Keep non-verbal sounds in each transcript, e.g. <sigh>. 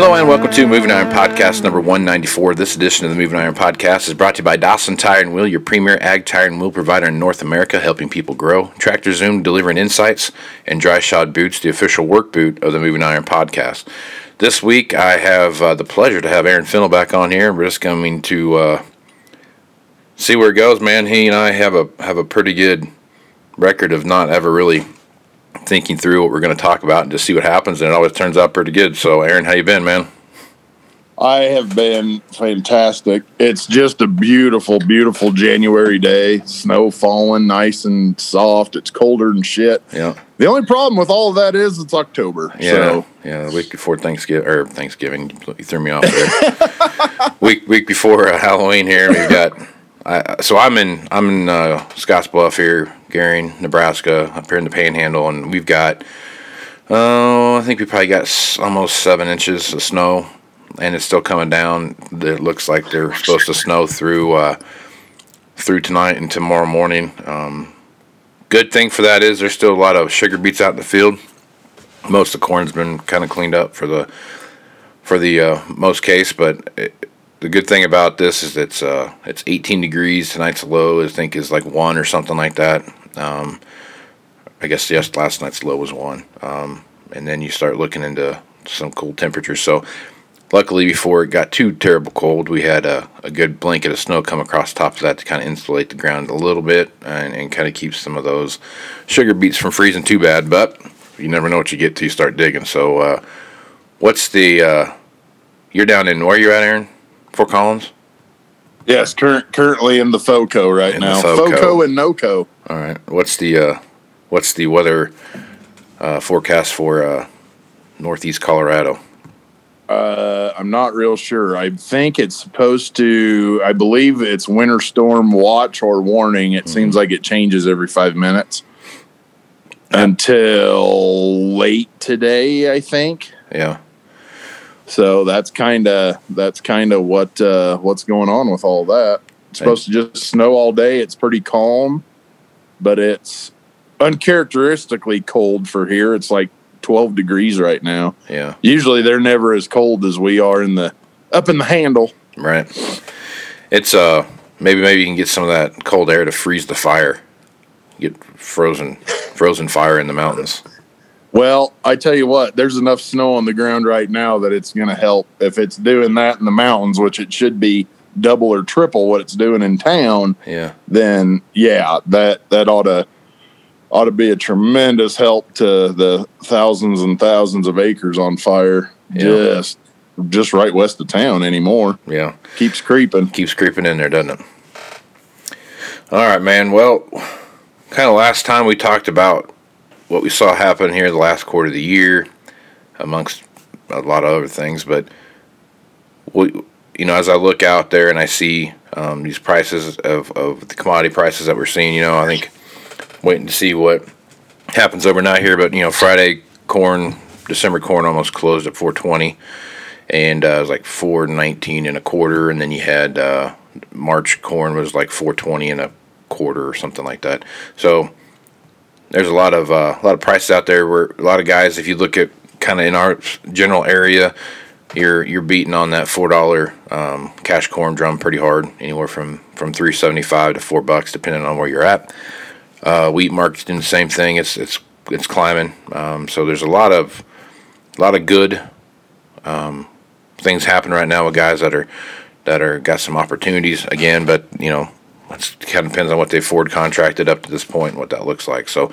Hello and welcome to Moving Iron Podcast number 194. This edition of the Moving Iron Podcast is brought to you by Dawson Tire and Wheel, your premier ag tire and wheel provider in North America, helping people grow. Tractor Zoom delivering insights, and Dry Shod Boots, the official work boot of the Moving Iron Podcast. This week I have uh, the pleasure to have Aaron Fintel back on here. We're just coming to uh, see where it goes, man. He and I have a have a pretty good record of not ever really thinking through what we're going to talk about and just see what happens, and it always turns out pretty good. So, Aaron, how you been, man? I have been fantastic. It's just a beautiful, beautiful January day. Snow falling, nice and soft. It's colder than shit. Yeah. The only problem with all of that is it's October. Yeah, So yeah. The week before Thanksgiving or Thanksgiving, you threw me off there. <laughs> week week before uh, Halloween here, we've got. I, so I'm in I'm in uh, Scottsbluff here, Gering, Nebraska, up here in the Panhandle, and we've got. Oh, I think we probably got almost seven inches of snow, and it's still coming down. It looks like they're supposed to snow through uh, through tonight and tomorrow morning. Um, good thing for that is there's still a lot of sugar beets out in the field most of the corn's been kind of cleaned up for the for the uh, most case, but it, the good thing about this is it's uh, it's 18 degrees. Tonight's low, I think, is like one or something like that. Um, I guess yes, last night's low was one, um, and then you start looking into some cool temperatures. So, luckily, before it got too terrible cold, we had a, a good blanket of snow come across top of that to kind of insulate the ground a little bit and, and kind of keep some of those sugar beets from freezing too bad. But you never know what you get till you start digging. So, uh, what's the? Uh, you're down in where you at, Aaron? Fort Collins. yes, current currently in the FOCO right In now. FOCO. FOCO and NOCO. All right. What's the? Uh, what's the weather uh, forecast for uh, northeast Colorado? Uh, I'm not real sure. I think it's supposed to. I believe it's winter storm watch or warning. It seems like it changes every five minutes until late today. I think. Yeah. So that's kind of that's kind of what uh, what's going on with all that. It's supposed to just snow all day. It's pretty calm, but it's uncharacteristically cold for here. It's like 12 degrees right now. Yeah. Usually they're never as cold as we are in the up in the handle. Right. It's uh maybe maybe you can get some of that cold air to freeze the fire. Get frozen frozen fire in the mountains. Well, I tell you what, there's enough snow on the ground right now that it's going to help. If it's doing that in the mountains, which it should be double or triple what it's doing in town, Yeah. then yeah, that that ought to ought to be a tremendous help to the thousands and thousands of acres on fire Yeah. just just right west of town anymore. Yeah. Keeps creeping. keeps creeping in there, doesn't it? All right, man. Well, kind of last time we talked about what we saw happen here the last quarter of the year, amongst a lot of other things. But we, you know, as I look out there and I see um, these prices of, of the commodity prices that we're seeing, you know, I think waiting to see what happens overnight here. But you know, Friday corn, December corn almost closed at 420 and uh, it was like 419 and a quarter and then you had uh, march corn was like 420 and a quarter or something like that so there's a lot of uh, a lot of prices out there where a lot of guys if you look at kind of in our general area you're you're beating on that four dollar um, cash corn drum pretty hard anywhere from from 375 to four bucks depending on where you're at. Uh, wheat market's doing the same thing it's it's it's climbing um, so there's a lot of a lot of good things happen right now with guys that are that are got some opportunities again, but you know, it kind of depends on what they forward contracted up to this point and what that looks like. So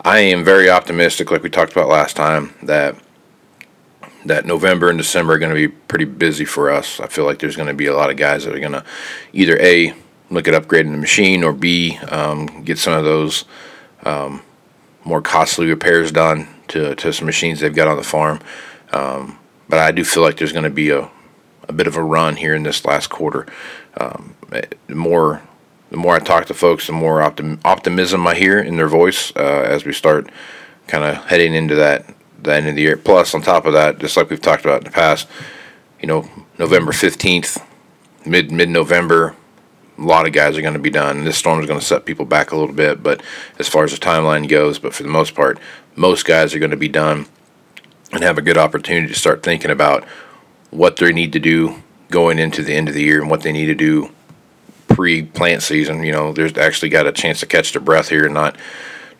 I am very optimistic, like we talked about last time, that that November and December are going to be pretty busy for us. I feel like there's going to be a lot of guys that are going to either a look at upgrading the machine or b um, get some of those um, more costly repairs done to to some machines they've got on the farm. Um, but I do feel like there's going to be a, a bit of a run here in this last quarter. Um, the more the more I talk to folks, the more optim- optimism I hear in their voice uh, as we start kind of heading into that the end of the year. Plus, on top of that, just like we've talked about in the past, you know, November fifteenth, mid mid November, a lot of guys are going to be done. This storm is going to set people back a little bit, but as far as the timeline goes, but for the most part, most guys are going to be done and have a good opportunity to start thinking about what they need to do going into the end of the year and what they need to do pre-plant season. You know, there's actually got a chance to catch their breath here and not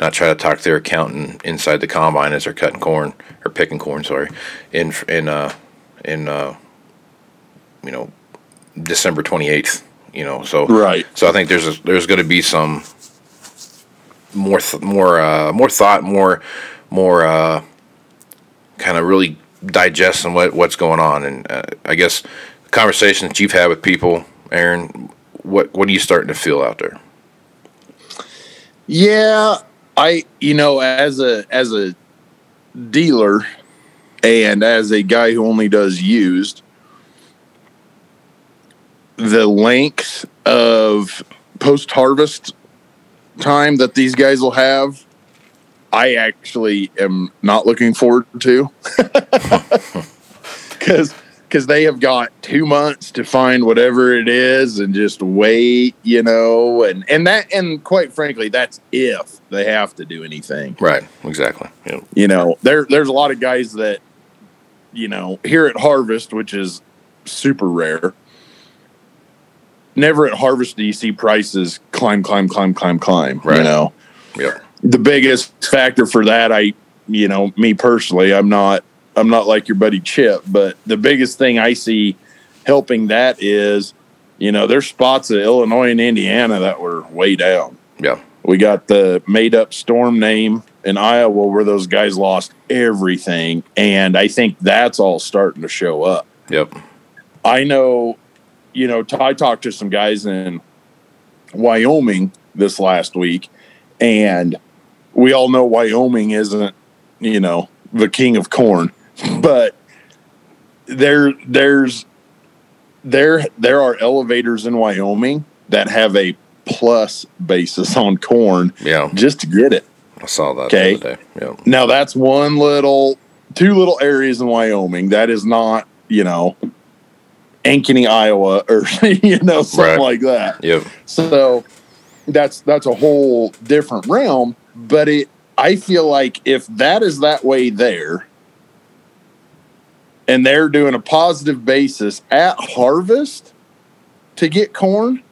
not try to talk to their accountant inside the combine as they're cutting corn or picking corn. Sorry, in in uh in uh you know December twenty eighth. You know, so Right. So I think there's a, there's going to be some more th- more uh, more thought, more more uh, kind of really digesting what what's going on, and uh, I guess conversations you've had with people, Aaron, what what are you starting to feel out there? Yeah, I you know as a as a dealer and as a guy who only does used the length of post harvest time that these guys will have I actually am not looking forward to <laughs> cuz cuz they have got 2 months to find whatever it is and just wait, you know, and and that and quite frankly that's if they have to do anything. Right, exactly. Yeah, you know there there's a lot of guys that you know here at harvest which is super rare never at harvest do you see prices climb climb climb climb climb Right. you know? Yeah, the biggest factor for that i you know me personally i'm not i'm not like your buddy chip but the biggest thing i see helping that is you know there's spots of illinois and indiana that were way down yeah, we got the made up storm name in Iowa where those guys lost everything. And I think that's all starting to show up. yep, I know, you know, I talked to some guys in Wyoming this last week, and we all know Wyoming isn't, you know, the king of corn, but there, there's, there, there are elevators in Wyoming that have a plus basis on corn yeah. just to get it. I saw that Okay. the other day. Yeah, Now that's one little, two little areas in Wyoming. That is not, you know, Ankeny, Iowa, or <laughs> you know something Right. like that. yep, So that's that's a whole different realm. But it, I feel like if that is that way there, and they're doing a positive basis at harvest to get corn,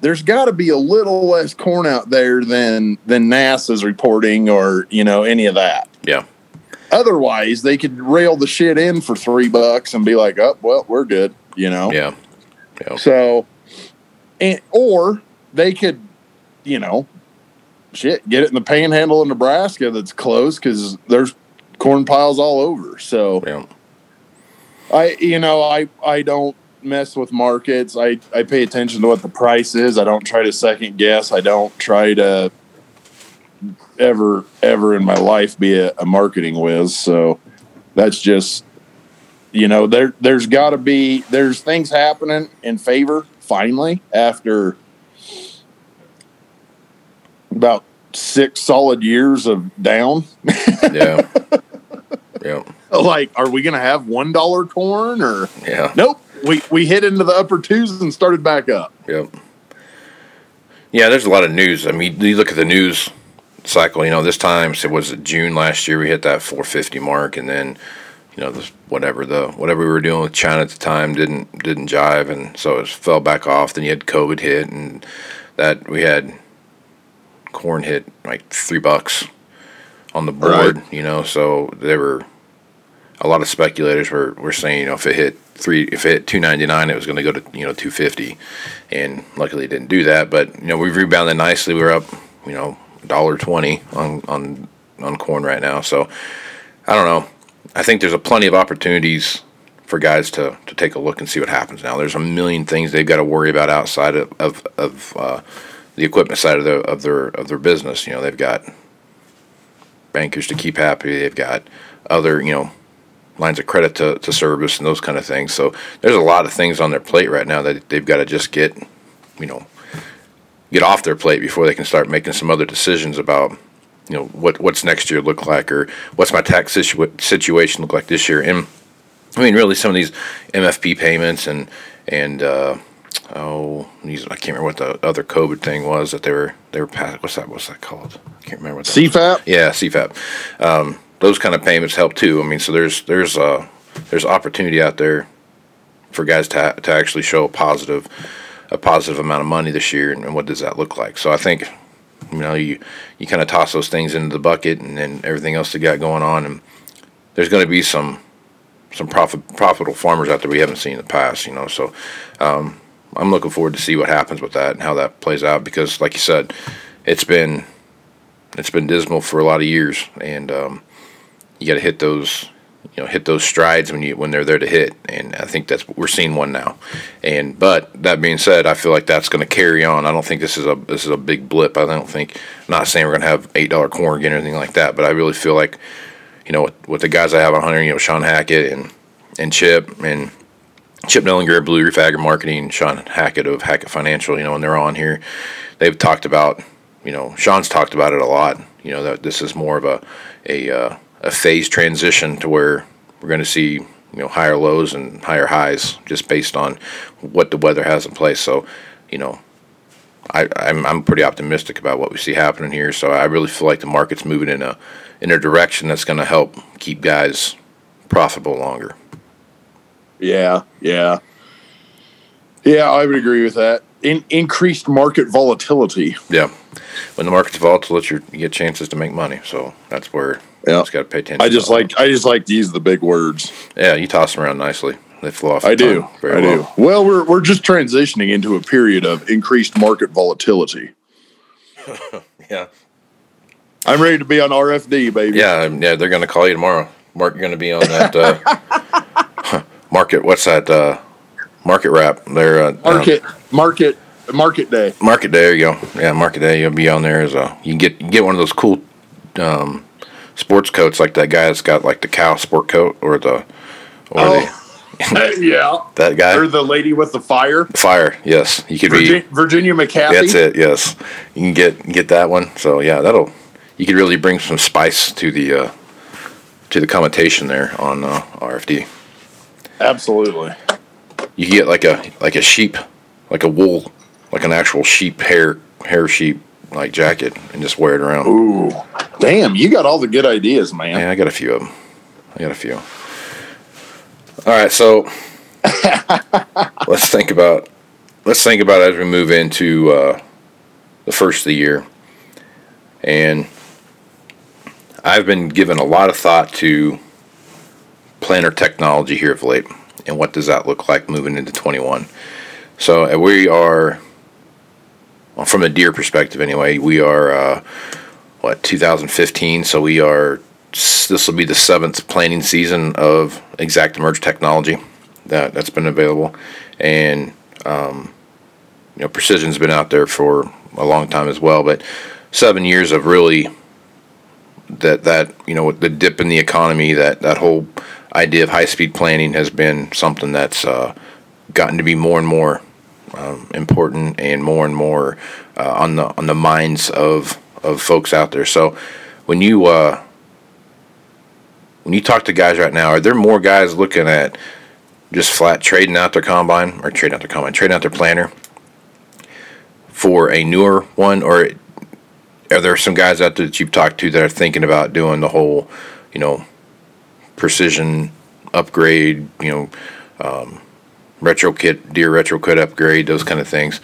there's got to be a little less corn out there than than NASS's reporting or you know any of that. yeah, Otherwise, they could rail the shit in for three bucks and be like, "Oh, well, we're good," you know. yeah, yeah, So, and or they could, you know, shit, get it in the Panhandle of Nebraska that's closed because there's corn piles all over. So yeah. I, you know, I I don't mess with markets. I I pay attention to what the price is. I don't try to second guess. I don't try to ever ever in my life be a, a marketing whiz. So that's just you know there there's got to be there's things happening in favor finally after about six solid years of down. <laughs> yeah, yeah, <laughs> like, are we gonna have one dollar corn or yeah, nope? We we hit into the upper twos and started back up. yep. Yeah, there's a lot of news. I mean, you look at the news cycle. You know, this time so it was June last year we hit that 450 mark, and then you know this whatever the whatever we were doing with China at the time didn't didn't jive, and so it fell back off. Then you had COVID hit, and that we had corn hit like three bucks on the board. You know, so they were a lot of speculators were, were saying, you know, if it hit three, if it hit two ninety nine, it was going to go to you know two fifty, and luckily it didn't do that. But you know, we've rebounded nicely. We're up, you know, dollar twenty on on on corn right now. So I don't know. I think there's a plenty of opportunities for guys to to take a look and see what happens. Now there's a million things they've got to worry about outside of of, of uh, the equipment side of their of their of their business. You know, they've got bankers to keep happy. They've got other, you know, lines of credit to, to service and those kind of things. So there's a lot of things on their plate right now that they've got to just get, you know, get off their plate before they can start making some other decisions about, you know, what what's next year look like or what's my tax situa- situation look like this year. And I mean, really, some of these MFP payments and and uh, oh, these I can't remember what the other COVID thing was that they were they were passing. What's that? What's that called? I can't remember. What that was. Yeah, CFAP. Um, those kind of payments help too. I mean, so there's there's uh there's opportunity out there for guys to to actually show a positive a positive amount of money this year, and, and what does that look like? So I think you know you you kind of toss those things into the bucket, and then everything else they got going on, and there's going to be some some profit profitable farmers out there we haven't seen in the past. You know, so um, I'm looking forward to see what happens with that and how that plays out because, like you said, it's been it's been dismal for a lot of years, and um, you got to hit those you know hit those strides when you when they're there to hit and i think that's we're seeing one now. And but that being said i feel like that's going to carry on. I don't think this is a this is a big blip. I don't think I'm not saying we're going to have eight dollar corn again or anything like that but i really feel like you know with, with the guys i have on hunter you know sean hackett and and chip and chip nellinger blue reef agri marketing sean hackett of hackett financial you know when they're on here they've talked about you know sean's talked about it a lot you know that this is more of a a uh, a phase transition to where we're going to see you know higher lows and higher highs just based on what the weather has in place. So, you know, I, I'm I'm pretty optimistic about what we see happening here. So I really feel like the market's moving in a in a direction that's going to help keep guys profitable longer. Yeah, yeah, yeah. I would agree with that. In, increased market volatility. Yeah, when the market's volatile, it's your, you get chances to make money. So that's where Yeah. you just got to pay attention. I just like I just like to use the big words. yeah, you toss them around nicely. They flow off. I do. I well. do. Well, we're we're just transitioning into a period of increased market volatility. <laughs> Yeah. I'm ready to be on RFD, baby. Yeah, yeah, they're gonna call you tomorrow. Mark, you're gonna be on that uh, <laughs> <laughs> market. What's that? Uh, market wrap. They're uh, Market market market day. market day. There you go. Yeah, market day. You'll be on there as a. You can get you get one of those cool um, sports coats like that guy that's got like the cow sport coat or the or Oh. <laughs> yeah. that guy Or the lady with the fire. fire. Yes, you could be. Virginia, Virginia McGathey. That's it. Yes, you can get get that one. So yeah, that'll you could really bring some spice to the uh, to the commentation there on uh, RFD. Absolutely. You get like a like a sheep, like a wool, like an actual sheep hair hair sheep like jacket and just wear it around. Ooh. Damn, you got all the good ideas, man. Yeah, I got a few of them. I got a few. All right, so <laughs> let's think about let's think about as we move into uh, the first of the year, and I've been given a lot of thought to planter technology here of late, and what does that look like moving into twenty one. So we are, from a Deere perspective anyway, we are uh, what 2015. So we are this will be the seventh planning season of ExactEmerge technology that that's been available, and um, you know Precision's been out there for a long time as well. But seven years of really that that you know the dip in the economy that that whole idea of high speed planning has been something that's uh, gotten to be more and more um, important and more and more uh, on the on the minds of of folks out there. So when you uh, when you talk to guys right now, are there more guys looking at just flat trading out their combine or trading out their combine, trading out their planter for a newer one, or are there some guys out there that you've talked to that are thinking about doing the whole, you know, precision upgrade, you know, um, retro kit, Deere retro kit upgrade, those kind of things?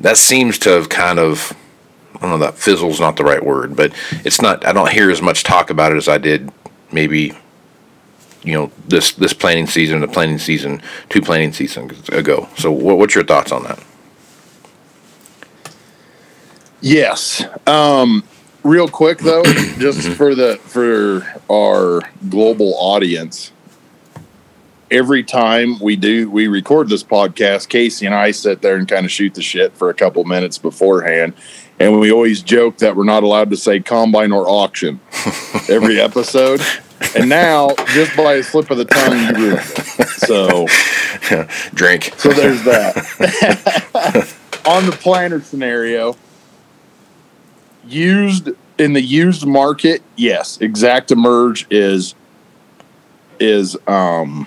That seems to have kind of I don't know that fizzle's not the right word, but it's not. I don't hear as much talk about it as I did maybe, you know, this this planning season, the planning season, two planning seasons ago. So, what, what's your thoughts on that? Yes. Um, real quick though, <clears throat> just for the for our global audience, every time we do we record this podcast, Casey and I sit there and kind of shoot the shit for a couple minutes beforehand. And we always joke that we're not allowed to say combine or auction <laughs> every episode. and now just by a slip of the tongue, you ruined it. So, <laughs> Drink. so there's that. <laughs> On the planter scenario, used in the used market, yes, ExactEmerge is is um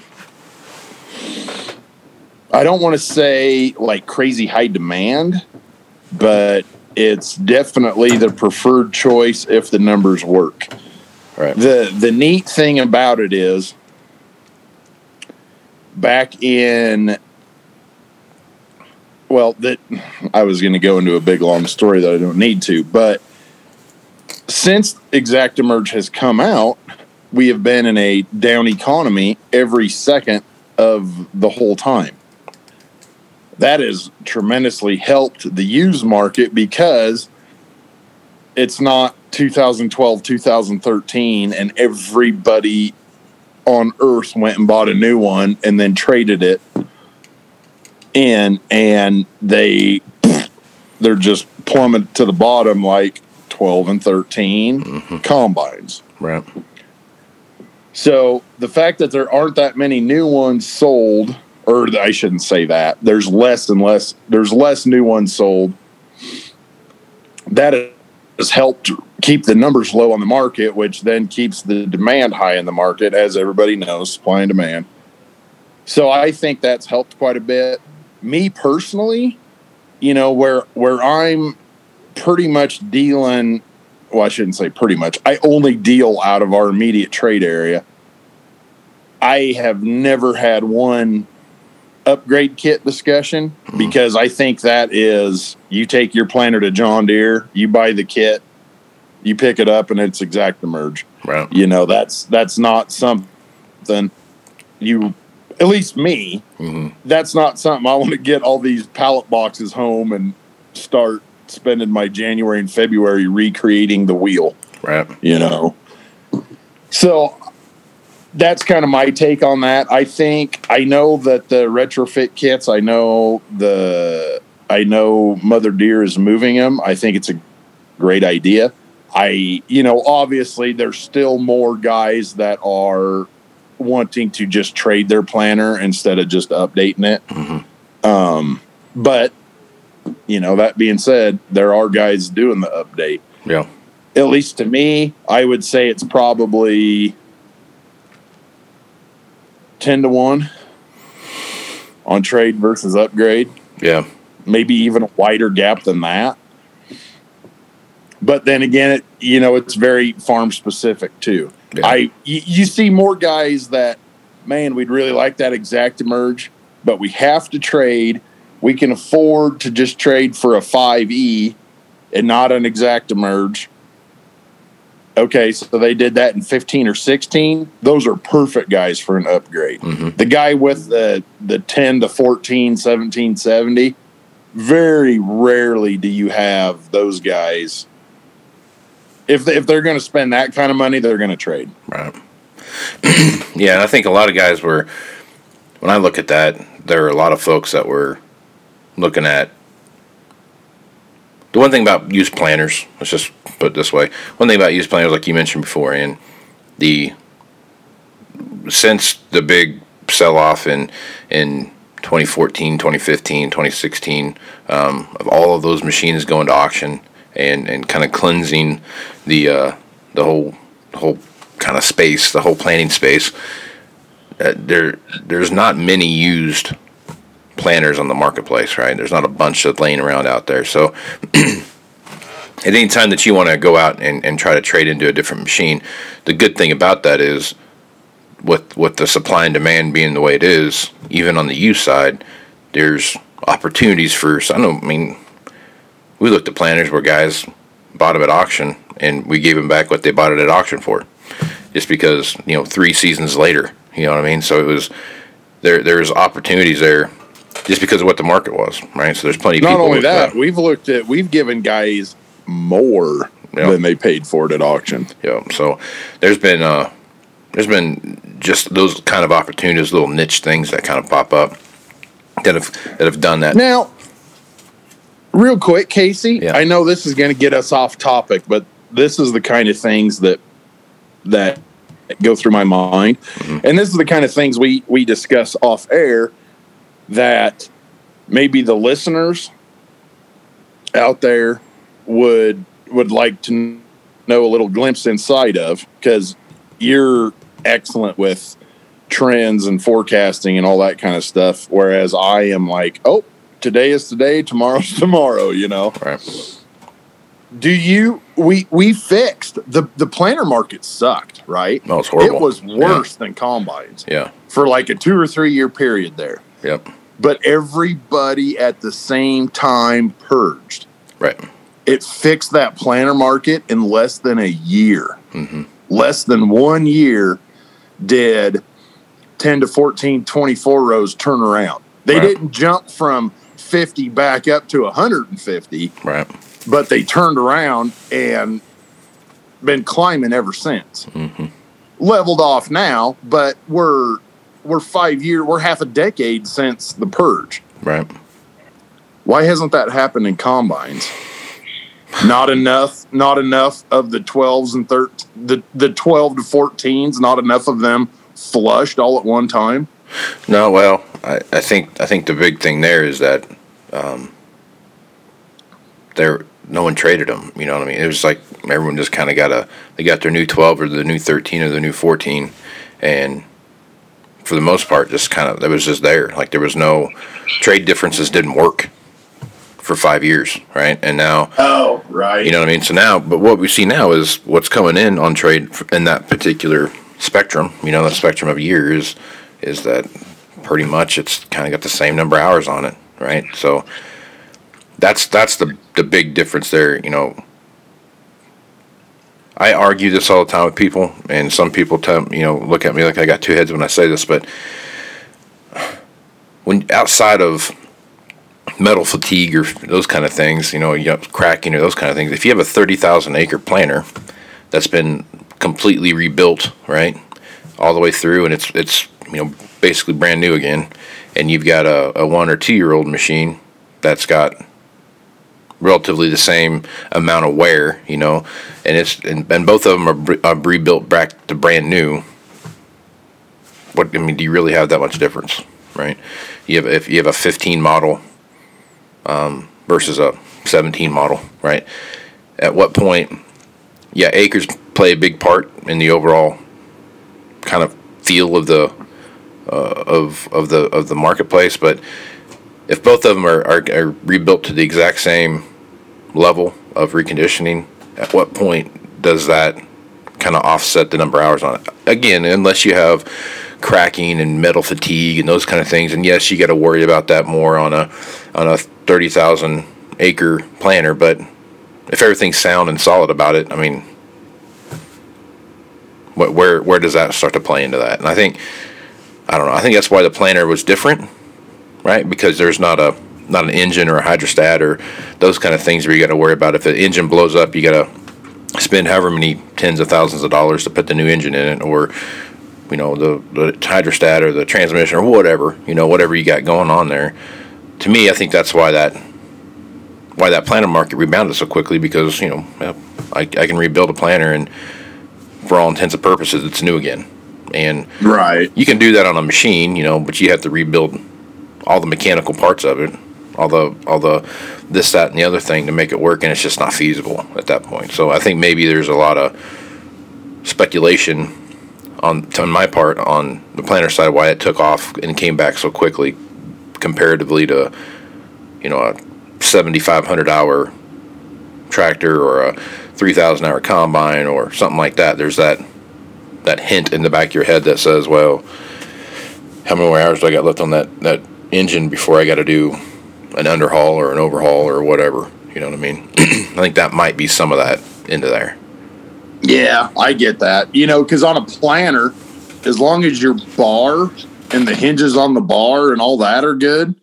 I don't want to say like crazy high demand, but it's definitely the preferred choice if the numbers work. Right. The the neat thing about it is back in well that I was going to go into a big long story that I don't need to, but since ExactEmerge has come out, we have been in a down economy every second of the whole time. That has tremendously helped the used market because it's not 2012, 2013, and everybody on earth went and bought a new one and then traded it in, and they they're just plummeted to the bottom like 12 and 13 mm-hmm. combines. Right. So the fact that there aren't that many new ones sold, or I shouldn't say that, there's less and less, there's less new ones sold. That has helped keep the numbers low on the market, which then keeps the demand high in the market, as everybody knows, supply and demand. So I think that's helped quite a bit. Me personally, you know, where where I'm pretty much dealing well, I shouldn't say pretty much. I only deal out of our immediate trade area. I have never had one upgrade kit discussion because I think that is you take your planter to John Deere, you buy the kit, you pick it up, and it's ExactEmerge. Right. You know, that's that's not something you at least me, Mhm. that's not something I want to get all these pallet boxes home and start spending my January and February recreating the wheel Right. you know. So that's kind of my take on that. I think I know that the retrofit kits. I know the I know Mother Deere is moving them. I think it's a great idea. I you know obviously there's still more guys that are wanting to just trade their planter instead of just updating it. Mhm. Um, but you know that being said, there are guys doing the update Yeah. at least to me, I would say it's probably 10 to 1 on trade versus upgrade, Yeah. maybe even a wider gap than that. But then again, it, you know, it's very farm specific too. Yeah. I you, you see more guys that man, we'd really like that ExactEmerge, but we have to trade. We can afford to just trade for a 5E and not an ExactEmerge. Okay, so they did that in 15 or 16. Those are perfect guys for an upgrade. Mhm. The guy with the the 10 to 14, 1770, very rarely do you have those guys. If they, if they're going to spend that kind of money, they're going to trade. Right. <clears throat> yeah, and I think a lot of guys were. When I look at that, there are a lot of folks that were looking at. The one thing about used planners, let's just put it this way. One thing about used planners, like you mentioned before, and the since the big sell off in in 2014, 2015, 2016, um, of all of those machines going to auction and, and kind of cleansing the uh, the whole whole kind of space, the whole planning space. Uh, there there's not many used planners on the marketplace, right? There's not a bunch of laying around out there. So <clears throat> at any time that you want to go out and, and try to trade into a different machine, the good thing about that is with with the supply and demand being the way it is, even on the used side, there's opportunities for I don't I mean we looked at planners where guys bought them at auction and we gave them back what they bought it at auction for. Just because, you know, three seasons later, you know what I mean? So it was there there's opportunities there just because of what the market was, right? So there's plenty of Not people only that, we've looked at we've given guys more Yeah. than they paid for it at auction. Yeah. So there's been uh there's been just those kind of opportunities, little niche things that kind of pop up that have that have done that. Now, real quick, Casey, Yeah. I know this is going to get us off topic, but this is the kind of things that that go through my mind. And this is the kind of things we we discuss off air that maybe the listeners out there would would like to know a little glimpse inside of because you're excellent with trends and forecasting and all that kind of stuff whereas i am like oh today is today tomorrow's <laughs> tomorrow you know Right. do you we we fixed the the planter market sucked right No, it's horrible. it was worse than combines Yeah. for like a two or three year period there Yep. But everybody at the same time purged Right. it fixed that planter market in less than a year. Mhm. Less than one year did 10 to 14, 24 rows turn around. They Right. didn't jump from 50 back up to 150, Right. but they turned around and been climbing ever since. hmm Leveled off now, but we're we're five year, we're half a decade since the purge. Right. Why hasn't that happened in combines? Not enough, not enough of the 12s and 13 the the 12 to 14s, not enough of them flushed all at one time. No, well, I, I think I think the big thing there is that um, there no one traded them. You know what I mean? It was like everyone just kind of got a they got their new twelve or the new thirteen or the new fourteen, and for the most part, just kind of it was just there. Like there was no trade differences didn't work for five years, right? And now Oh, right. you know what I mean? So now, but what we see now is what's coming in on trade in that particular spectrum. You know, the spectrum of years is that pretty much it's kind of got the same number of hours on it, right? So that's that's the the big difference there. You know, I argue this all the time with people, and some people tell you know look at me like I got two heads when I say this, but when outside of metal fatigue or those kind of things, you know, you cracking or those kind of things. If you have a 30,000 acre planter that's been completely rebuilt, right, all the way through, and it's it's you know basically brand new again, and you've got a, a one or two year old machine that's got relatively the same amount of wear, you know, and it's and, and both of them are, are rebuilt back to brand new. What I mean, do you really have that much difference, right? You have if you have a 15 model versus a 17 model, right? At what point, yeah, acres play a big part in the overall kind of feel of the uh, of of the of the marketplace, but if both of them are, are, are rebuilt to the exact same level of reconditioning, at what point does that kind of offset the number of hours on it? Again, unless you have cracking and metal fatigue and those kind of things, and yes, you got to worry about that more on a on a thirty thousand acre planter. But if everything's sound and solid about it, I mean, where where does that start to play into that? And I think I don't know. I think that's why the planter was different, right? Because there's not a not an engine or a hydrostat or those kind of things where you got to worry about if the engine blows up, you got to spend however many tens of thousands of dollars to put the new engine in it, or you know the the hydrostat or the transmission or whatever you know whatever you got going on there. To me, I think that's why that why that planter market rebounded so quickly because you know I, I can rebuild a planter and for all intents and purposes it's new again and Right. you can do that on a machine, you know, but you have to rebuild all the mechanical parts of it, all the all the this, that, and the other thing to make it work, and it's just not feasible at that point. So I think maybe there's a lot of speculation on on my part on the planter side why it took off and came back so quickly comparatively to you know a 7500 hour tractor or a 3000 hour combine or something like that there's that that hint in the back of your head that says, well, how many more hours do I got left on that, that engine before I got to do an underhaul or an overhaul or whatever? You know what I mean? <clears throat> I think that might be some of that into there. Yeah, I get that. You know, because on a planter, as long as your bar and the hinges on the bar and all that are good,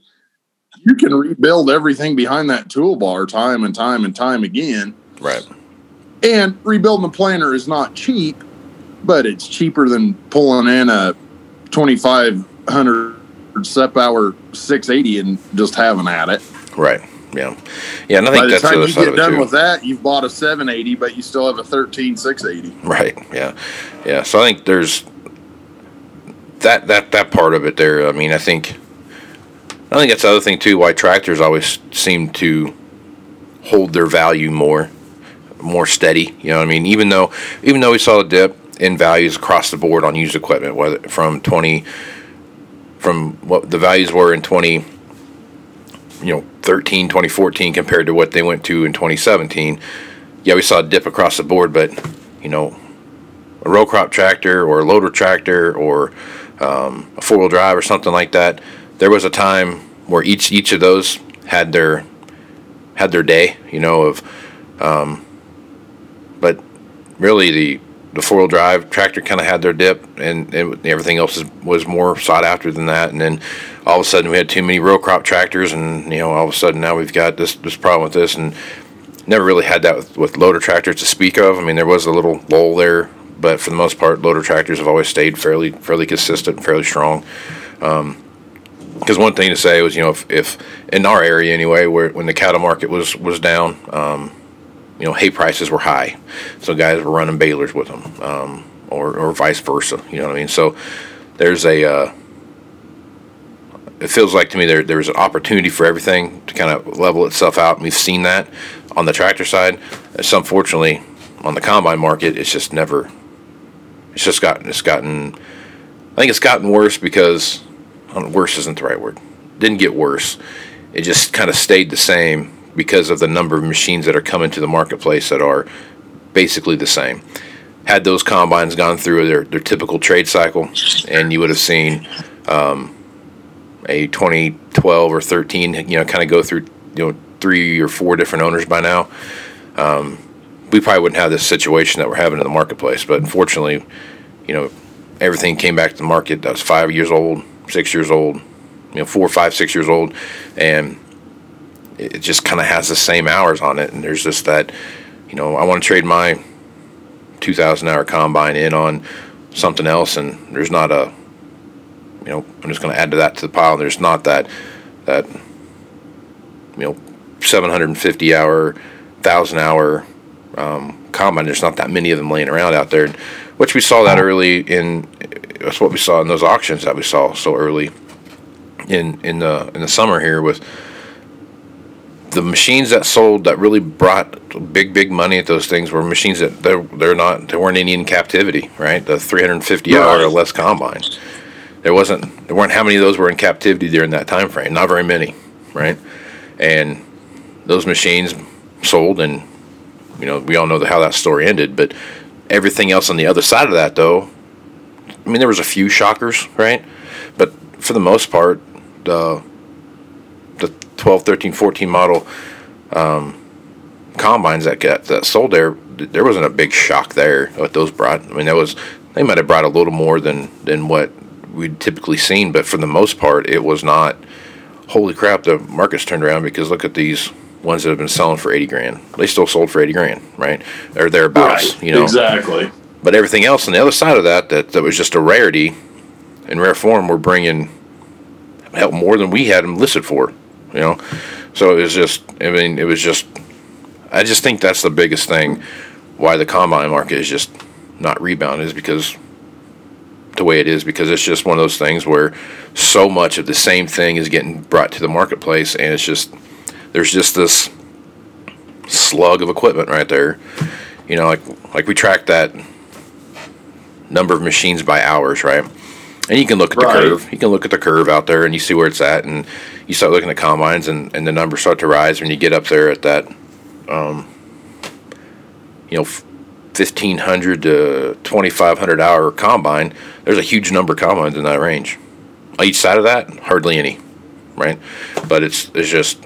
you can rebuild everything behind that toolbar time and time and time again. Right. And rebuilding a planter is not cheap, but it's cheaper than pulling in a 2500 step hour 680 and just having at it. Right. Yeah, yeah, and I think By the that's the time other you get done too. with that, you've bought a 780, but you still have a 13 680. Right. Yeah. Yeah. So I think there's that that that part of it there. I mean, I think I think that's the other thing too. Why tractors always seem to hold their value more more steady. You know what I mean? Even though even though we saw a dip in values across the board on used equipment, whether from twenty from what the values were in twenty you know 13 2014 compared to what they went to in 2017 yeah we saw a dip across the board but you know a row crop tractor or a loader tractor or um, a four wheel drive or something like that. There was a time where each each of those had their had their day, you know, of um, but really the the four wheel drive tractor kind of had their dip, and, and everything else was more sought after than that. And then all of a sudden we had too many row crop tractors, and you know all of a sudden now we've got this this problem with this, and never really had that with, with loader tractors to speak of. I mean, there was a little lull there, but for the most part, loader tractors have always stayed fairly fairly consistent and fairly strong. Because one thing to say was, you know, if, if in our area anyway, where when the cattle market was was down, um, you know, hay prices were high, so guys were running balers with them, um, or or vice versa. You know what I mean? So there's a uh, it feels like to me there there's an opportunity for everything to kind of level itself out, and we've seen that on the tractor side. It's unfortunately on the combine market, it's just never. It's just gotten. It's gotten. I think it's gotten worse because know, worse isn't the right word. Didn't get worse. It just kind of stayed the same because of the number of machines that are coming to the marketplace that are basically the same. Had those combines gone through their, their typical trade cycle, and you would have seen um, a 2012 or 13, you know, kind of go through, you know, three or four different owners by now. Um, we probably wouldn't have this situation that we're having in the marketplace. But unfortunately, you know, everything came back to the market that was five years old, six years old, you know, four, five, six years old, and it just kind of has the same hours on it. And there's just that, you know, I want to trade my 2,000 hour combine in on something else, and there's not a, you know, I'm just going to add to that to the pile. There's not that, that, you know, 750 hour, thousand hour um, combine. There's not that many of them laying around out there, which we saw that early in. That's what we saw in those auctions that we saw so early in in the in the summer here with the machines that sold that really brought big big money at those things were machines that they're they're not there weren't any in captivity right? The 350 hour or less combine. There wasn't there weren't how many of those were in captivity during that time frame? Not very many right? And those machines sold and you know we all know how that story ended but everything else on the other side of that though i mean there was a few shockers right? But for the most part the the 12 13 14 model um, combines that got that sold there there wasn't a big shock there what those brought. I mean that was they might have brought a little more than than what we'd typically seen but for the most part it was not holy crap the market's turned around because look at these ones that have been selling for 80 grand. They still sold for 80 grand right? Or thereabouts you know? Exactly. but everything else on the other side of that, that, that was just a rarity, in rare form, we're bringing hell more than we had them listed for, you know. So it was just, I mean, it was just, I just think that's the biggest thing why the combine market is just not rebounded is because the way it is because it's just one of those things where so much of the same thing is getting brought to the marketplace and it's just there's just this slug of equipment right there you know like like we track that number of machines by hours, right? And you can look at the curve. You can look at the curve out there, and you see where it's at, and you start looking at combines, and, and the numbers start to rise when you get up there at that, um, you know, fifteen hundred to twenty five hundred hour combine. There's a huge number of combines in that range. On each side of that, hardly any, right? But it's it's just,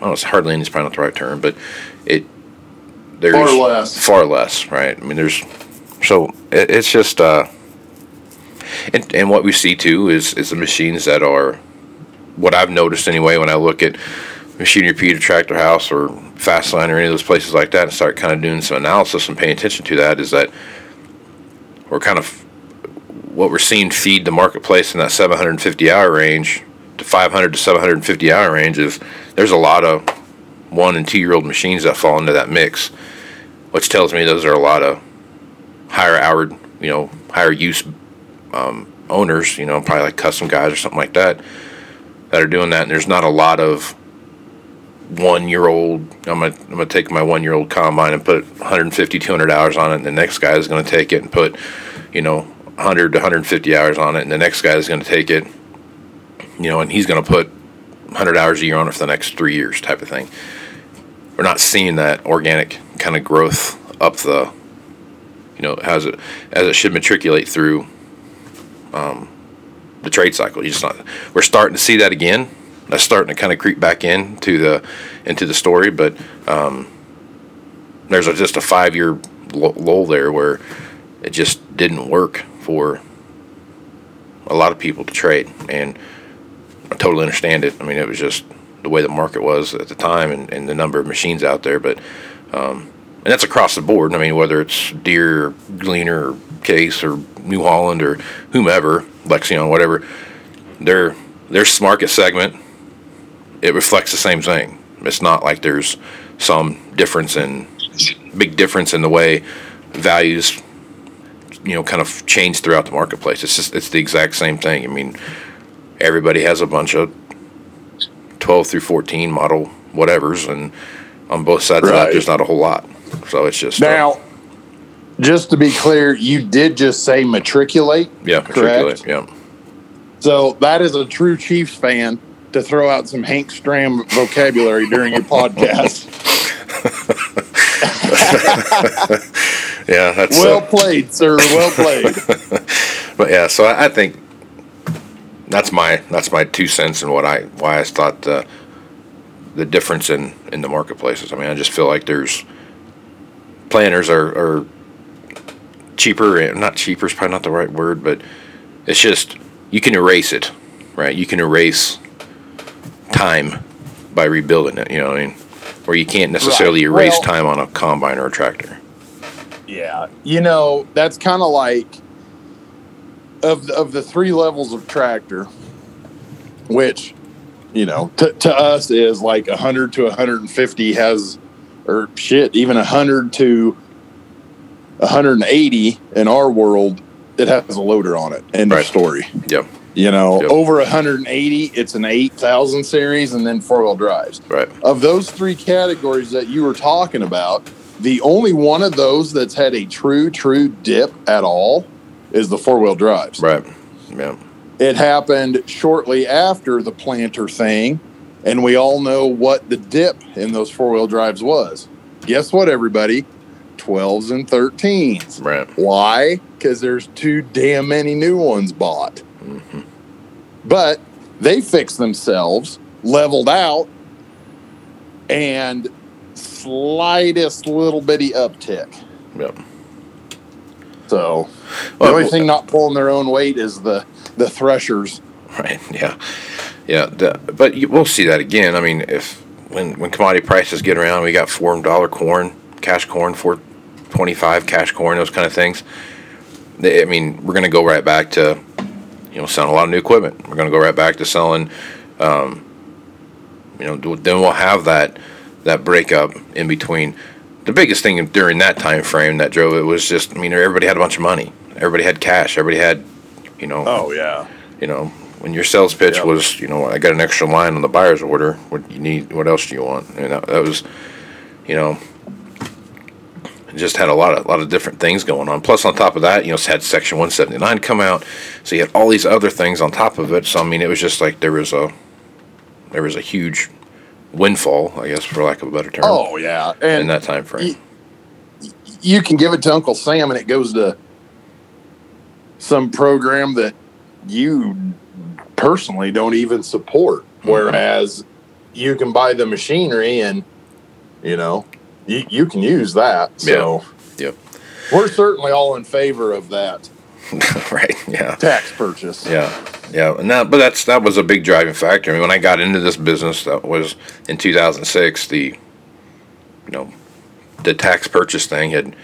I it's hardly any is probably not the right term, but it there's Far less. far less, right? I mean, there's so it, it's just uh, and and what we see too is is the machines that are what I've noticed anyway when I look at Machinery Pete Tractor House or Fastline or any of those places like that and start kind of doing some analysis and paying attention to that is that we're kind of what we're seeing feed the marketplace in that 750 hour range to 500 to 750 hour range is there's a lot of one and two year old machines that fall into that mix, which tells me those are a lot of higher hour, you know, higher use um, owners, you know, probably like custom guys or something like that, that are doing that. And there's not a lot of one year old. I'm gonna I'm gonna take my one year old combine and put 150 200 hours on it, and the next guy is gonna take it and put, you know, 100 to 150 hours on it, and the next guy is gonna take it, you know, and he's gonna put 100 hours a year on it for the next three years, type of thing. We're not seeing that organic kind of growth up the, you know, as it as it should matriculate through um, the trade cycle. You just not. We're starting to see that again. That's starting to kind of creep back into the into the story, but um, there's a, just a five year lull there where it just didn't work for a lot of people to trade, and I totally understand it. I mean, it was just the way the market was at the time and, and the number of machines out there, but um, and that's across the board. I mean, whether it's Deere, Gleaner, Case, or New Holland, or whomever, Lexion, whatever, their their market segment it reflects the same thing. It's not like there's some difference in big difference in the way values you know kind of change throughout the marketplace. It's just it's the exact same thing. I mean, everybody has a bunch of 12 through 14 model whatevers and on both sides of that there's not a whole lot. So it's just uh, Now, just to be clear, you did just say matriculate. yeah, correct. matriculate, yeah. So that is a true Chiefs fan to throw out some Hank Stram vocabulary during your podcast. <laughs> Yeah, that's Well uh, played, sir. Well played. <laughs> but yeah, so I, I think that's my that's my two cents and what I why I thought the the difference in in the marketplaces. I mean, I just feel like there's planters are are cheaper eh, not cheaper is probably not the right word, but it's just you can erase it, right? You can erase time by rebuilding it. You know what I mean? Where you can't necessarily Right. erase Well- time on a combine or a tractor. Yeah, you know that's kind of like of the, of the three levels of tractor, which you know to, to us is like 100 to 150 has or shit even 100 to 180 in our world it has a loader on it end Right. of story Yep. you know Yep. over 180 it's an 8000 series and then four-wheel drives Right. of those three categories that you were talking about, the only one of those that's had a true, true dip at all is the four wheel drives. Right. Yeah. It happened shortly after the planter thing, and we all know what the dip in those four wheel drives was. Guess what, everybody? 12s and 13s. Right. Why? Because there's too damn many new ones bought. Mm-hmm. But they fixed themselves, leveled out, and slightest little bitty uptick. Yep. So the Well, only thing not pulling their own weight is the the threshers. Right. <laughs> Yeah. Yeah. The, but you, we'll see that again. I mean, if when when commodity prices get around, we got four dollar corn, cash corn, four twenty five cash corn, those kind of things. They, I mean, we're going to go right back to you know selling a lot of new equipment. We're going to go right back to selling. Um, you know, then we'll have that that breakup in between. The biggest thing during that time frame that drove it was just, I mean, everybody had a bunch of money. Everybody had cash. Everybody had, you know, Oh yeah. you know, when your sales pitch Yep. was, you know, I got an extra line on the buyer's order. What you need? What else do you want? And that, that was, you know, just had a lot of lot of different things going on. Plus, on top of that, you know, had Section One Seventy Nine come out, so you had all these other things on top of it. So I mean, it was just like there was a there was a huge windfall, I guess, for lack of a better term, Oh yeah. in that time frame. you can give it to Uncle Sam and it goes to some program that you personally don't even support. Mm-hmm. Whereas you can buy the machinery and you know you, you can use that. So Yep. we're certainly all in favor of that <laughs> right. Yeah. tax purchase. Yeah, yeah, and that, but that's that was a big driving factor. I mean, when I got into this business, that was in 2006. The, you know, the tax purchase thing had,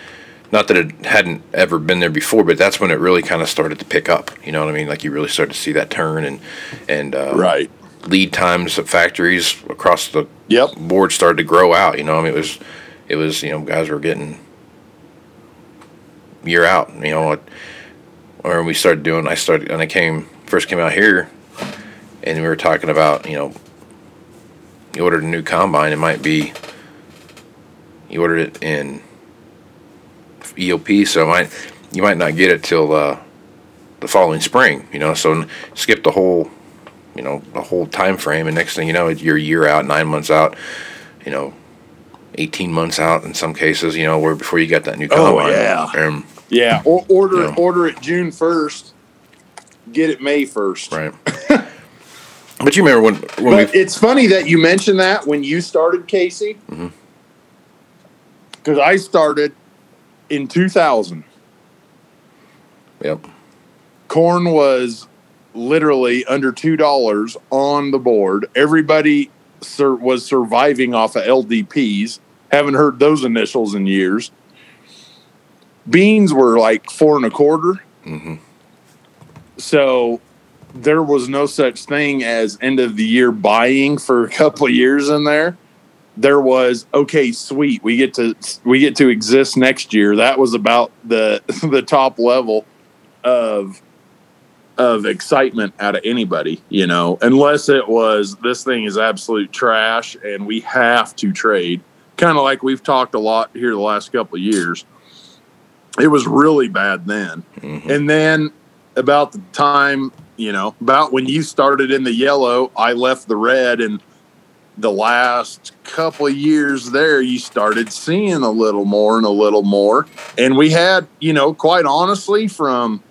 not that it hadn't ever been there before, but that's when it really kind of started to pick up. You know what I mean? Like you really started to see that turn and and uh, Right. lead times at factories across the Yep. board started to grow out. You know, I mean, it was, it was, you know, guys were getting year out. You know, or we started doing. I started, and I came first came out here, and we were talking about, you know, you ordered a new combine. It might be you ordered it in EOP, so might you might not get it till uh, the following spring. You know, so skip the whole, you know, the whole time frame, and next thing you know, you're a year out, nine months out. You know, 18 months out in some cases, you know, where before you got that new Oh, yeah. Um, Yeah. Or order Yeah. it order it June first. Get it May first. right. <laughs> but you remember when when But it's funny that you mentioned that when you started, Casey. Mm-hmm. Because I started in 2000. yep Corn was literally under two dollars on the board. Everybody sur- was surviving off of LDPs. Haven't heard those initials in years. Beans were like four and a quarter. Mhm. So there was no such thing as end of the year buying for a couple of years in there. There was okay, sweet. We get to we get to exist next year. That was about the <laughs> the top level of of excitement out of anybody, you know, unless it was this thing is absolute trash and we have to trade. Kind of like we've talked a lot here the last couple of years. It was really bad then. Mhm. And then about the time, you know, about when you started in the yellow, I left the red and the last couple of years there you started seeing a little more and a little more. And we had, you know, quite honestly from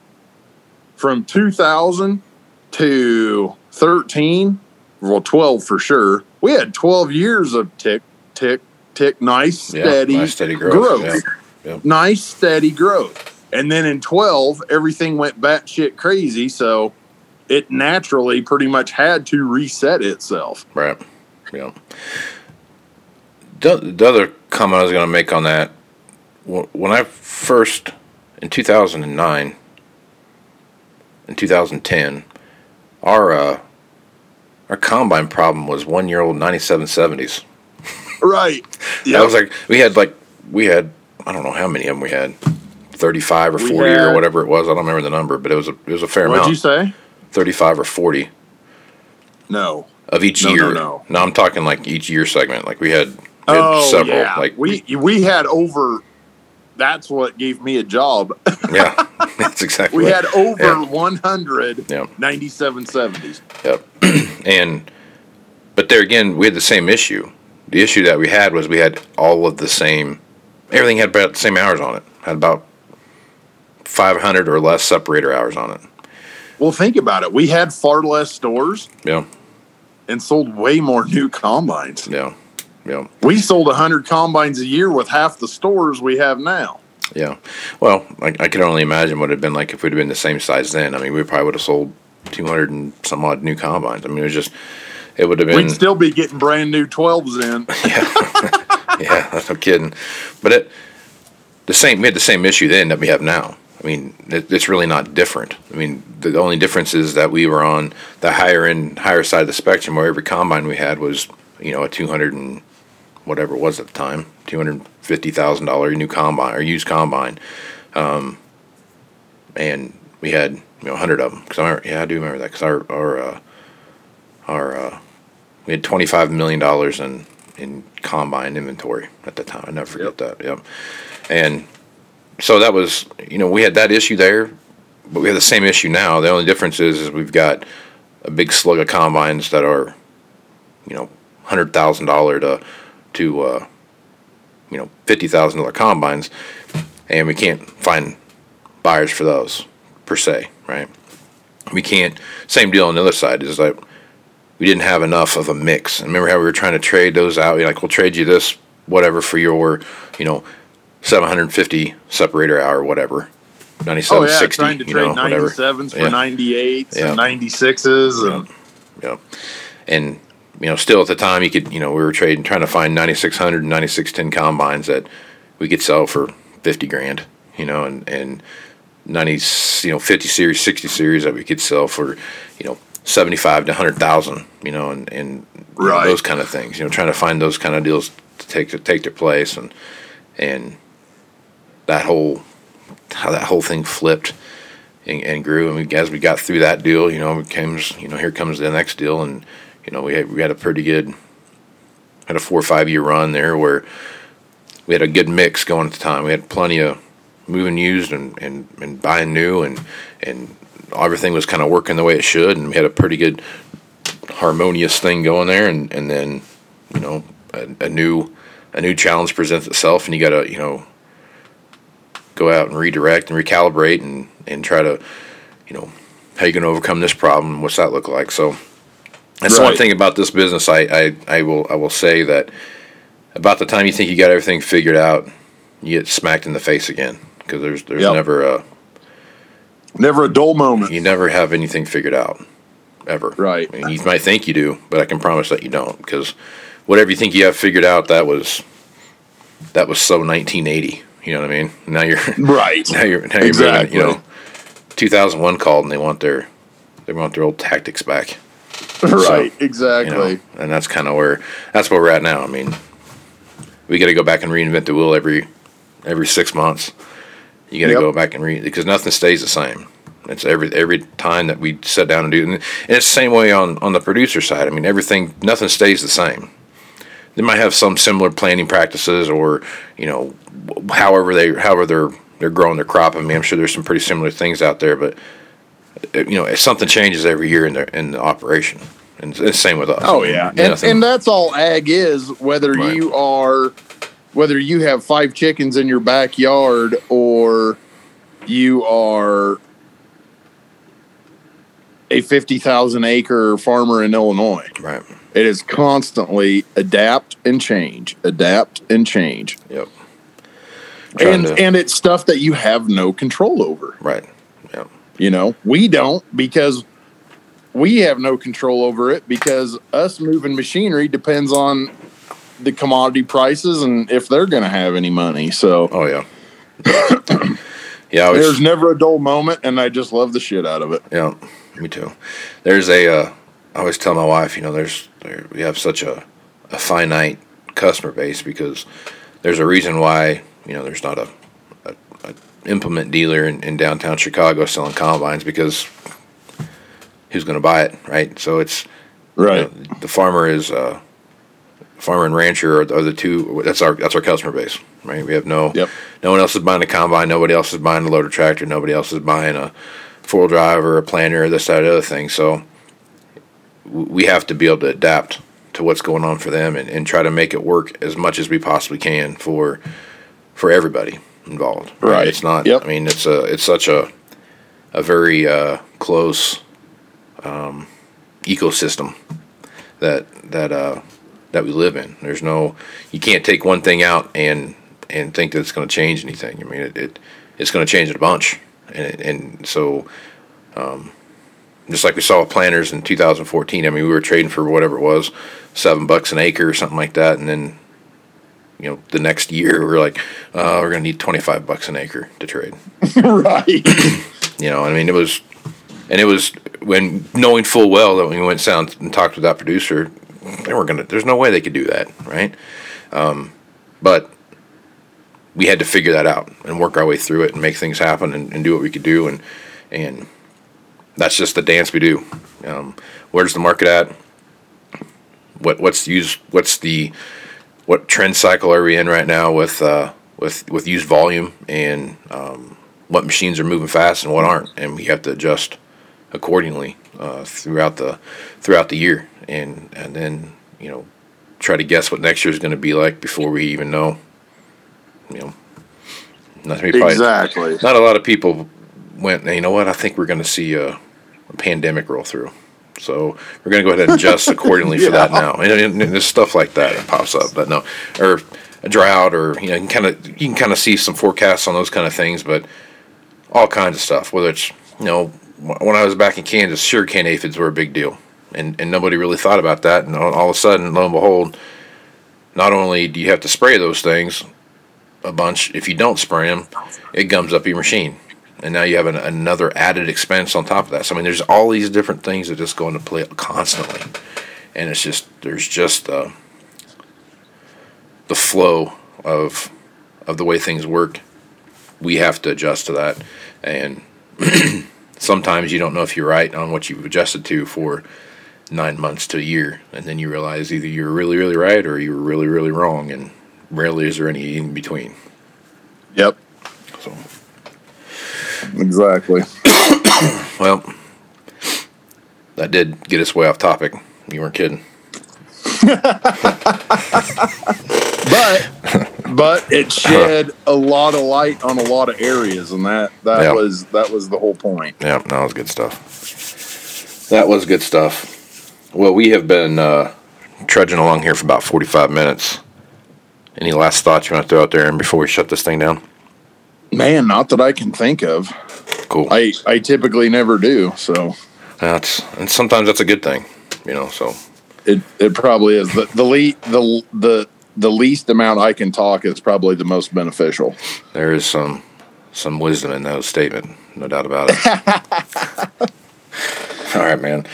from 2000 to 13, well 12 for sure. We had 12 years of tick tick tick nice yeah steady nice steady growth. growth. Yeah. nice steady growth. And then in 12, everything went batshit crazy. So it naturally pretty much had to reset itself. Right. Yeah. The, the other comment I was going to make on that, when I first, in 2009, in 2010, our uh, our combine problem was one year old 9770s. Right. That was like we had like we had I don't know how many of them we had, 35 or We 40 or whatever it was. I don't remember the number, but it was a it was a fair amount. What'd you say? 35 or 40 No. of each No, no, year. no. I'm talking like each year segment. Like we had, we had oh, several. Oh, yeah. Like we we had over. That's what gave me a job. yeah, <laughs> that's exactly. We had over Yeah. 100 Yeah. 9770s. Yep. <clears throat> and but there again, we had the same issue. The issue that we had was we had all of the same. Everything had about the same hours on it. Had about 500 or less separator hours on it. Well, think about it. We had far less stores Yeah, and sold way more <laughs> new combines. yeah, yeah, We sold 100 combines a year with half the stores we have now. yeah. Well, I, I can only imagine what it'd been like if we'd have been the same size then. I mean, we probably would have sold 200 and some odd new combines. I mean, it was just, it would have been. We'd still be getting brand new 12s in. <laughs> <laughs> yeah, that's no kidding. But it, the same, we had the same issue then that we have now. I mean, it, it's really not different. I mean, the only difference is that we were on the higher end, higher side of the spectrum, where every combine we had was, you know, a two hundred and whatever it was at the time, two hundred fifty thousand dollar new combine or used combine, um, and we had you know hundred of them. Because I yeah, I do remember that because our our uh, our uh, we had twenty five million dollars in in combine inventory at the time. I never forget that. Yep. And so that was, you know, we had that issue there, but we have the same issue now. The only difference is, is we've got a big slug of combines that are, you know, hundred thousand dollar to to uh, you know fifty thousand dollar combines, and we can't find buyers for those per se, right? We can't. Same deal on the other side is like we didn't have enough of a mix. And remember how we were trying to trade those out? You're like, we'll trade you this whatever for your, you know, 750 separator hour, whatever, Oh, 9760, yeah. Trying to you trade know, whatever. 97s for Yeah. 98s Yeah. and 96s. And Yeah. And, you know, still at the time, you could, you know, we were trading, trying to find 9600 and 9610 combines that we could sell for 50 grand, you know, and, and 90, you know, 50 series, 60 series that we could sell for, you know, 75 to 100,000, you know, and, and Right. those kind of things, you know, trying to find those kind of deals to take to take their place and and that whole how that whole thing flipped and, and grew and we, as we got through that deal, you know, it comes, you know, here comes the next deal and you know, we had, we had a pretty good had a 4 or 5 year run there where we had a good mix going at the time. We had plenty of moving used and, and, and buying new and and everything was kind of working the way it should and we had a pretty good harmonious thing going there and, and then you know a, a new a new challenge presents itself and you gotta you know go out and redirect and recalibrate and, and try to you know how you gonna overcome this problem what's that look like. So that's the one thing about this business. I, I, I will I will say that about the time you think you got everything figured out you get smacked in the face again because there's there's Yep. never a Never a dull moment. you never have anything figured out ever Right. I mean, you might think you do but i can promise that you don't because whatever you think you have figured out that was that was so 1980 you know what i mean now you're <laughs> Right. now you're now you're Exactly. you know 2001 called and they want their they want their old tactics back <laughs> right. you Exactly. know and that's kind of where that's where we're at now i mean we got to go back and reinvent the wheel every every six months you got to Yep. go back and read because nothing stays the same it's every every time that we sit down and do and, and it's the same way on on the producer side i mean everything nothing stays the same they might have some similar planning practices or you know however they however they're they're growing their crop i mean i'm sure there's some pretty similar things out there but uh, you know something changes every year in the in the operation and it's the same with us Oh yeah, and, Nothing- and that's all ag is. Whether Right. you are, whether you have five chickens in your backyard or you are a fifty thousand acre farmer in Illinois, right. it is constantly adapt and change, adapt and change, yep. And to- and it's stuff that you have no control over. right. Yep. You know, we don't because we have no control over it because us moving machinery depends on the commodity prices and if they're going to have any money. So oh yeah <coughs> yeah was, there's never a dull moment, and I just love the shit out of it. Yeah, me too. There's a. Uh, I always tell my wife, you know, there's there, we have such a, a finite customer base because there's a reason why you know there's not a, a, a implement dealer in, in downtown Chicago selling combines because who's going to buy it, right? So it's you know, the farmer is uh, farmer and rancher are, the- are the two. That's our that's our customer base, right? We have no Yep. no one else is buying a combine. Nobody else is buying a loader tractor. Nobody else is buying a four wheel drive or a planter or this that other thing. So we have to be able to adapt to what's going on for them and, and try to make it work as much as we possibly can for for everybody involved. Right. It's not. Yep. I mean, it's a it's such a a very uh, close um, ecosystem that that uh, that we live in. There's no you can't take one thing out and and think that it's going to change anything. I mean, it, it it's going to change it a bunch, and and so um, just like we saw with planters in 2014. I mean, we were trading for whatever it was, seven bucks an acre or something like that, and then you know the next year we <laughs> we're like, uh, we're going to need 25 bucks an acre to trade. <laughs> right. <coughs> You know, I mean, it was, and it was when knowing full well that when we went down and talked to that producer, they weren't gonna. There's no way they could do that, right? Um, but we had to figure that out and work our way through it and make things happen and, and do what we could do, and and that's just the dance we do. Um, where's the market at? What what's used? What's the what trend cycle are we in right now with uh, with with used volume and um, what machines are moving fast and what aren't, and we have to adjust accordingly uh, throughout the throughout the year, and and then you know try to guess what next year is going to be like before we even know. You know, not probably- exactly. not a lot of people went. You know what? I think we're going to see a, a pandemic roll through. So we're going to go ahead and adjust accordingly for <laughs> that now. And, and, and there's stuff like that that pops up. But no, or a drought, or you know, you can kind of you can kind of see some forecasts on those kind of things. But all kinds of stuff. Whether it's you know, when I was back in Kansas, sugarcane aphids were a big deal, and and nobody really thought about that. And all, of a sudden, lo and behold, not only do you have to spray those things a bunch, if you don't spray them, it gums up your machine. and now you have an, another added expense on top of that. So I mean, there's all these different things that just go into play constantly, and it's just there's just uh, the flow of of the way things work. We have to adjust to that, and <clears throat> sometimes you don't know if you're right on what you've adjusted to for nine months to a year, and then you realize either you're really really right or you were really really wrong, and rarely is there any in between. Yep. So. Exactly. <coughs> Well, that did get us way off topic. You weren't kidding. <laughs> but but it shed a lot of light on a lot of areas and that that Yeah. was that was the whole point Yeah, that was good stuff. That was good stuff. Well, we have been uh, trudging along here for about 45 minutes. Any last thoughts you want to throw out there and before we shut this thing down? man not that i can think of Cool. i i typically never do so That's and sometimes that's a good thing, you know. So it it probably is the the le- the the the least amount i can talk is probably the most beneficial there is some some wisdom in that statement, no doubt about it. <laughs> All right, man.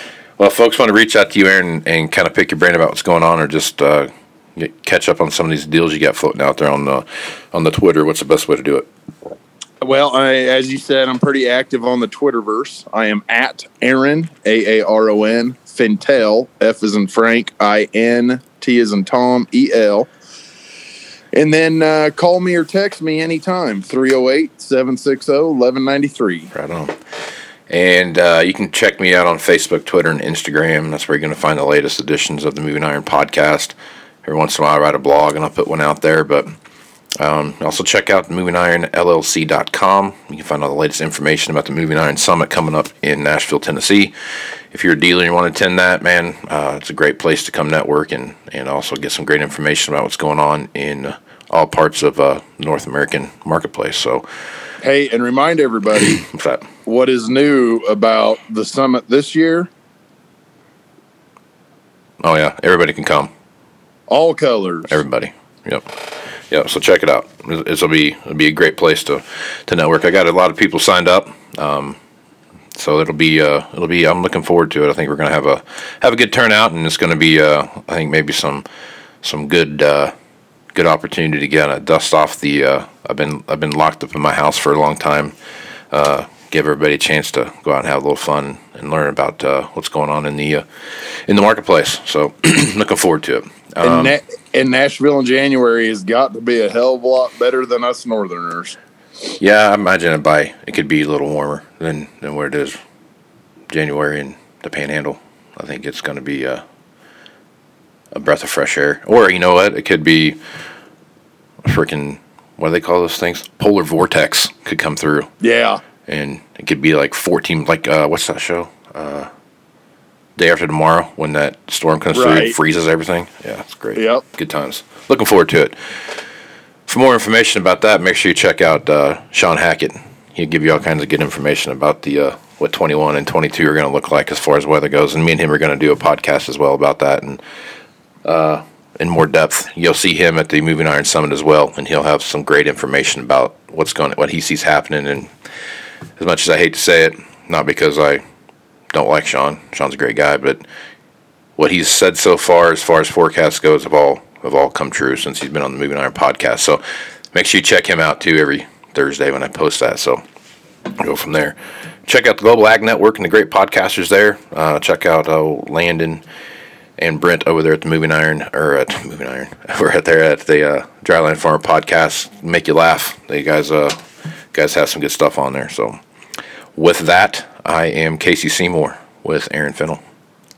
Well, folks want to reach out to you, Aaron, and kind of pick your brain about what's going on, or just uh, get, catch up on some of these deals you got floating out there on the on the Twitter. What's the best way to do it? Well, I, as you said, I'm pretty active on the Twitterverse. I am at Aaron A A R O N Fintel F is in Frank I N T is in Tom E L. And then uh, call me or text me anytime 308 760 1193. Right on. And uh, you can check me out on Facebook, Twitter, and Instagram. That's where you're going to find the latest editions of the Moving Iron podcast. Every once in a while, I write a blog and I'll put one out there. But um, also check out movingironllc.com. You can find all the latest information about the Moving Iron Summit coming up in Nashville, Tennessee. If you're a dealer and you want to attend that, man, uh, it's a great place to come network and, and also get some great information about what's going on in all parts of uh, North American marketplace. So, Hey, and remind everybody <coughs> what is new about the summit this year. Oh, yeah, everybody can come. All colors. Everybody. Yep. Yep. So check it out. Will be it'll be a great place to to network. I got a lot of people signed up. Um, so it'll be uh, it'll be. I'm looking forward to it. I think we're gonna have a have a good turnout, and it's gonna be uh, I think maybe some some good uh, good opportunity to get a dust off the. Uh, I've been I've been locked up in my house for a long time. Uh, give everybody a chance to go out and have a little fun and learn about uh, what's going on in the uh, in the marketplace. So <clears throat> looking forward to it. and, Um, Na- and Nashville in January has got to be a hell of a lot better than us Northerners. Yeah, I imagine it by it could be a little warmer than than where it is January in the Panhandle. I think it's going to be a a breath of fresh air, or you know what? It could be a freaking what do they call those things? Polar vortex could come through, Yeah. and it could be like fourteen. Like uh, what's that show? Uh, Day after tomorrow, when that storm comes through, Right. it freezes everything. Yeah, it's great. Yep. Good times. Looking forward to it. For more information about that, make sure you check out uh, Sean Hackett. He'll give you all kinds of good information about the uh, what 21 and 22 are going to look like as far as weather goes. And me and him are going to do a podcast as well about that and uh, in more depth. You'll see him at the Moving Iron Summit as well, and he'll have some great information about what's going, what he sees happening. And as much as I hate to say it, not because I don't like Sean, Sean's a great guy, but what he's said so far, as far as forecasts goes, have all have all come true since he's been on the Moving Iron podcast. So make sure you check him out too every Thursday when I post that. So go from there. Check out the Global Ag Network and the great podcasters there. Uh, check out uh, Landon and Brent over there at the Moving Iron or at <laughs> Moving Iron. <laughs> We're out there at the uh, Dryland Farm podcast. Make you laugh. They guys uh guys have some good stuff on there. So with that, I am Casey Seymour with Aaron Fintel.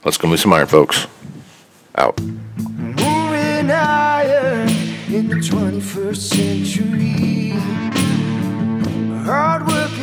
Let's go move some iron, folks. Out. Moving higher in the 21st century. People